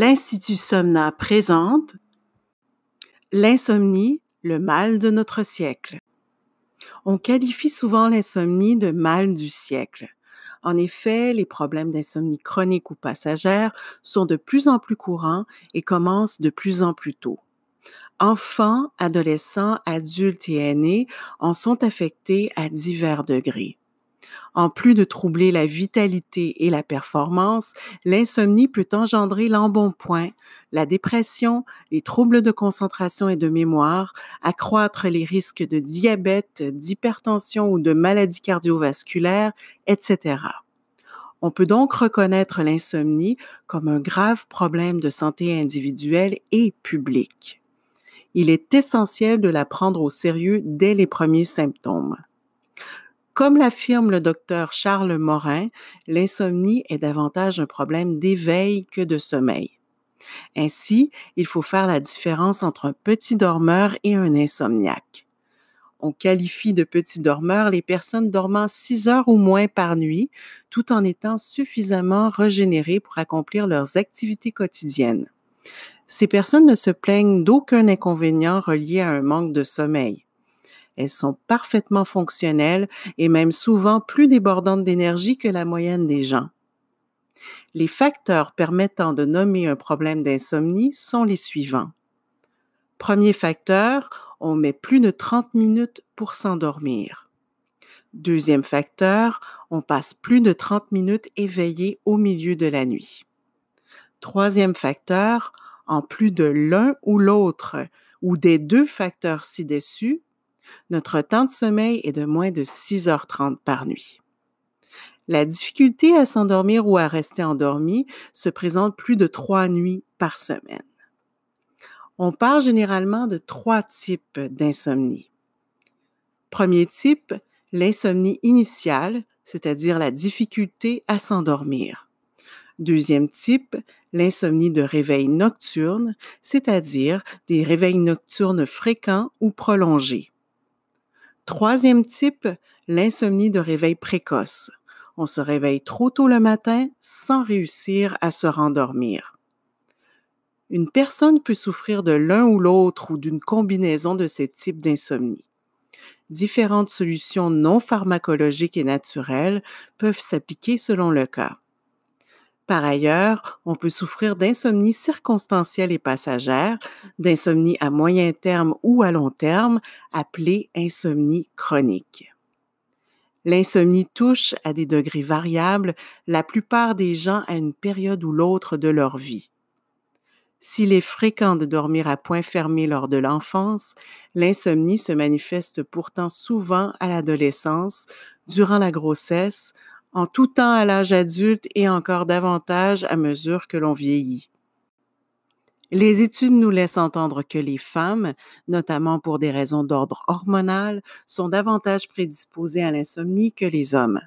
L'Institut Somna présente L'insomnie, le mal de notre siècle. On qualifie souvent l'insomnie de mal du siècle. En effet, les problèmes d'insomnie chronique ou passagère sont de plus en plus courants et commencent de plus en plus tôt. Enfants, adolescents, adultes et aînés en sont affectés à divers degrés. En plus de troubler la vitalité et la performance, l'insomnie peut engendrer l'embonpoint, la dépression, les troubles de concentration et de mémoire, accroître les risques de diabète, d'hypertension ou de maladies cardiovasculaires, etc. On peut donc reconnaître l'insomnie comme un grave problème de santé individuelle et publique. Il est essentiel de la prendre au sérieux dès les premiers symptômes. Comme l'affirme le docteur Charles Morin, l'insomnie est davantage un problème d'éveil que de sommeil. Ainsi, il faut faire la différence entre un petit dormeur et un insomniaque. On qualifie de petit dormeur les personnes dormant 6 heures ou moins par nuit, tout en étant suffisamment régénérées pour accomplir leurs activités quotidiennes. Ces personnes ne se plaignent d'aucun inconvénient relié à un manque de sommeil. Elles sont parfaitement fonctionnelles et même souvent plus débordantes d'énergie que la moyenne des gens. Les facteurs permettant de nommer un problème d'insomnie sont les suivants. Premier facteur, on met plus de 30 minutes pour s'endormir. Deuxième facteur, on passe plus de 30 minutes éveillé au milieu de la nuit. Troisième facteur, en plus de l'un ou l'autre ou des deux facteurs ci-dessus, notre temps de sommeil est de moins de 6h30 par nuit. La difficulté à s'endormir ou à rester endormi se présente plus de trois nuits par semaine. On parle généralement de trois types d'insomnie. Premier type, l'insomnie initiale, c'est-à-dire la difficulté à s'endormir. Deuxième type, l'insomnie de réveil nocturne, c'est-à-dire des réveils nocturnes fréquents ou prolongés. Troisième type, l'insomnie de réveil précoce. On se réveille trop tôt le matin sans réussir à se rendormir. Une personne peut souffrir de l'un ou l'autre ou d'une combinaison de ces types d'insomnie. Différentes solutions non pharmacologiques et naturelles peuvent s'appliquer selon le cas. Par ailleurs, on peut souffrir d'insomnie circonstancielle et passagère, d'insomnie à moyen terme ou à long terme, appelée insomnie chronique. L'insomnie touche à des degrés variables la plupart des gens à une période ou l'autre de leur vie. S'il est fréquent de dormir à point fermé lors de l'enfance, l'insomnie se manifeste pourtant souvent à l'adolescence, durant la grossesse, en tout temps à l'âge adulte et encore davantage à mesure que l'on vieillit. Les études nous laissent entendre que les femmes, notamment pour des raisons d'ordre hormonal, sont davantage prédisposées à l'insomnie que les hommes.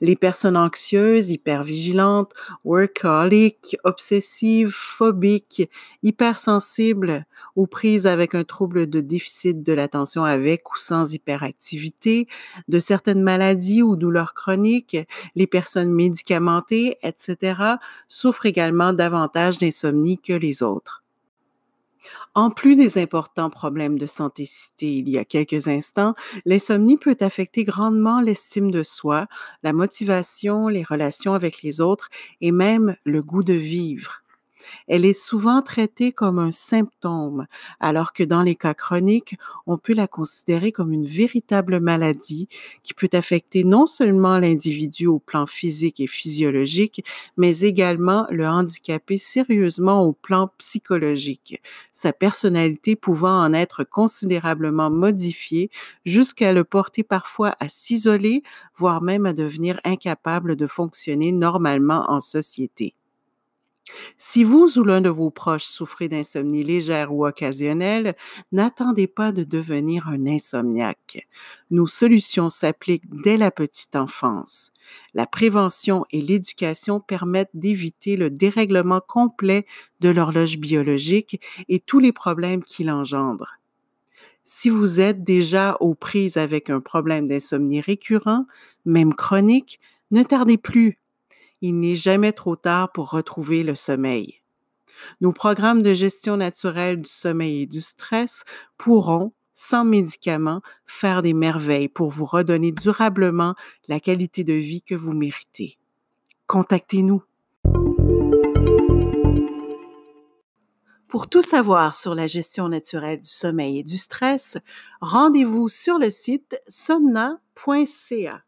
Les personnes anxieuses, hypervigilantes, workaholic, obsessives, phobiques, hypersensibles ou prises avec un trouble de déficit de l'attention avec ou sans hyperactivité, de certaines maladies ou douleurs chroniques, les personnes médicamentées, etc., souffrent également davantage d'insomnie que les autres. En plus des importants problèmes de santé cités il y a quelques instants, l'insomnie peut affecter grandement l'estime de soi, la motivation, les relations avec les autres et même le goût de vivre. Elle est souvent traitée comme un symptôme, alors que dans les cas chroniques, on peut la considérer comme une véritable maladie qui peut affecter non seulement l'individu au plan physique et physiologique, mais également le handicaper sérieusement au plan psychologique, sa personnalité pouvant en être considérablement modifiée jusqu'à le porter parfois à s'isoler, voire même à devenir incapable de fonctionner normalement en société. Si vous ou l'un de vos proches souffrez d'insomnie légère ou occasionnelle, n'attendez pas de devenir un insomniaque. Nos solutions s'appliquent dès la petite enfance. La prévention et l'éducation permettent d'éviter le dérèglement complet de l'horloge biologique et tous les problèmes qu'il engendre. Si vous êtes déjà aux prises avec un problème d'insomnie récurrent, même chronique, ne tardez plus il n'est jamais trop tard pour retrouver le sommeil. Nos programmes de gestion naturelle du sommeil et du stress pourront, sans médicaments, faire des merveilles pour vous redonner durablement la qualité de vie que vous méritez. Contactez-nous. Pour tout savoir sur la gestion naturelle du sommeil et du stress, rendez-vous sur le site somna.ca.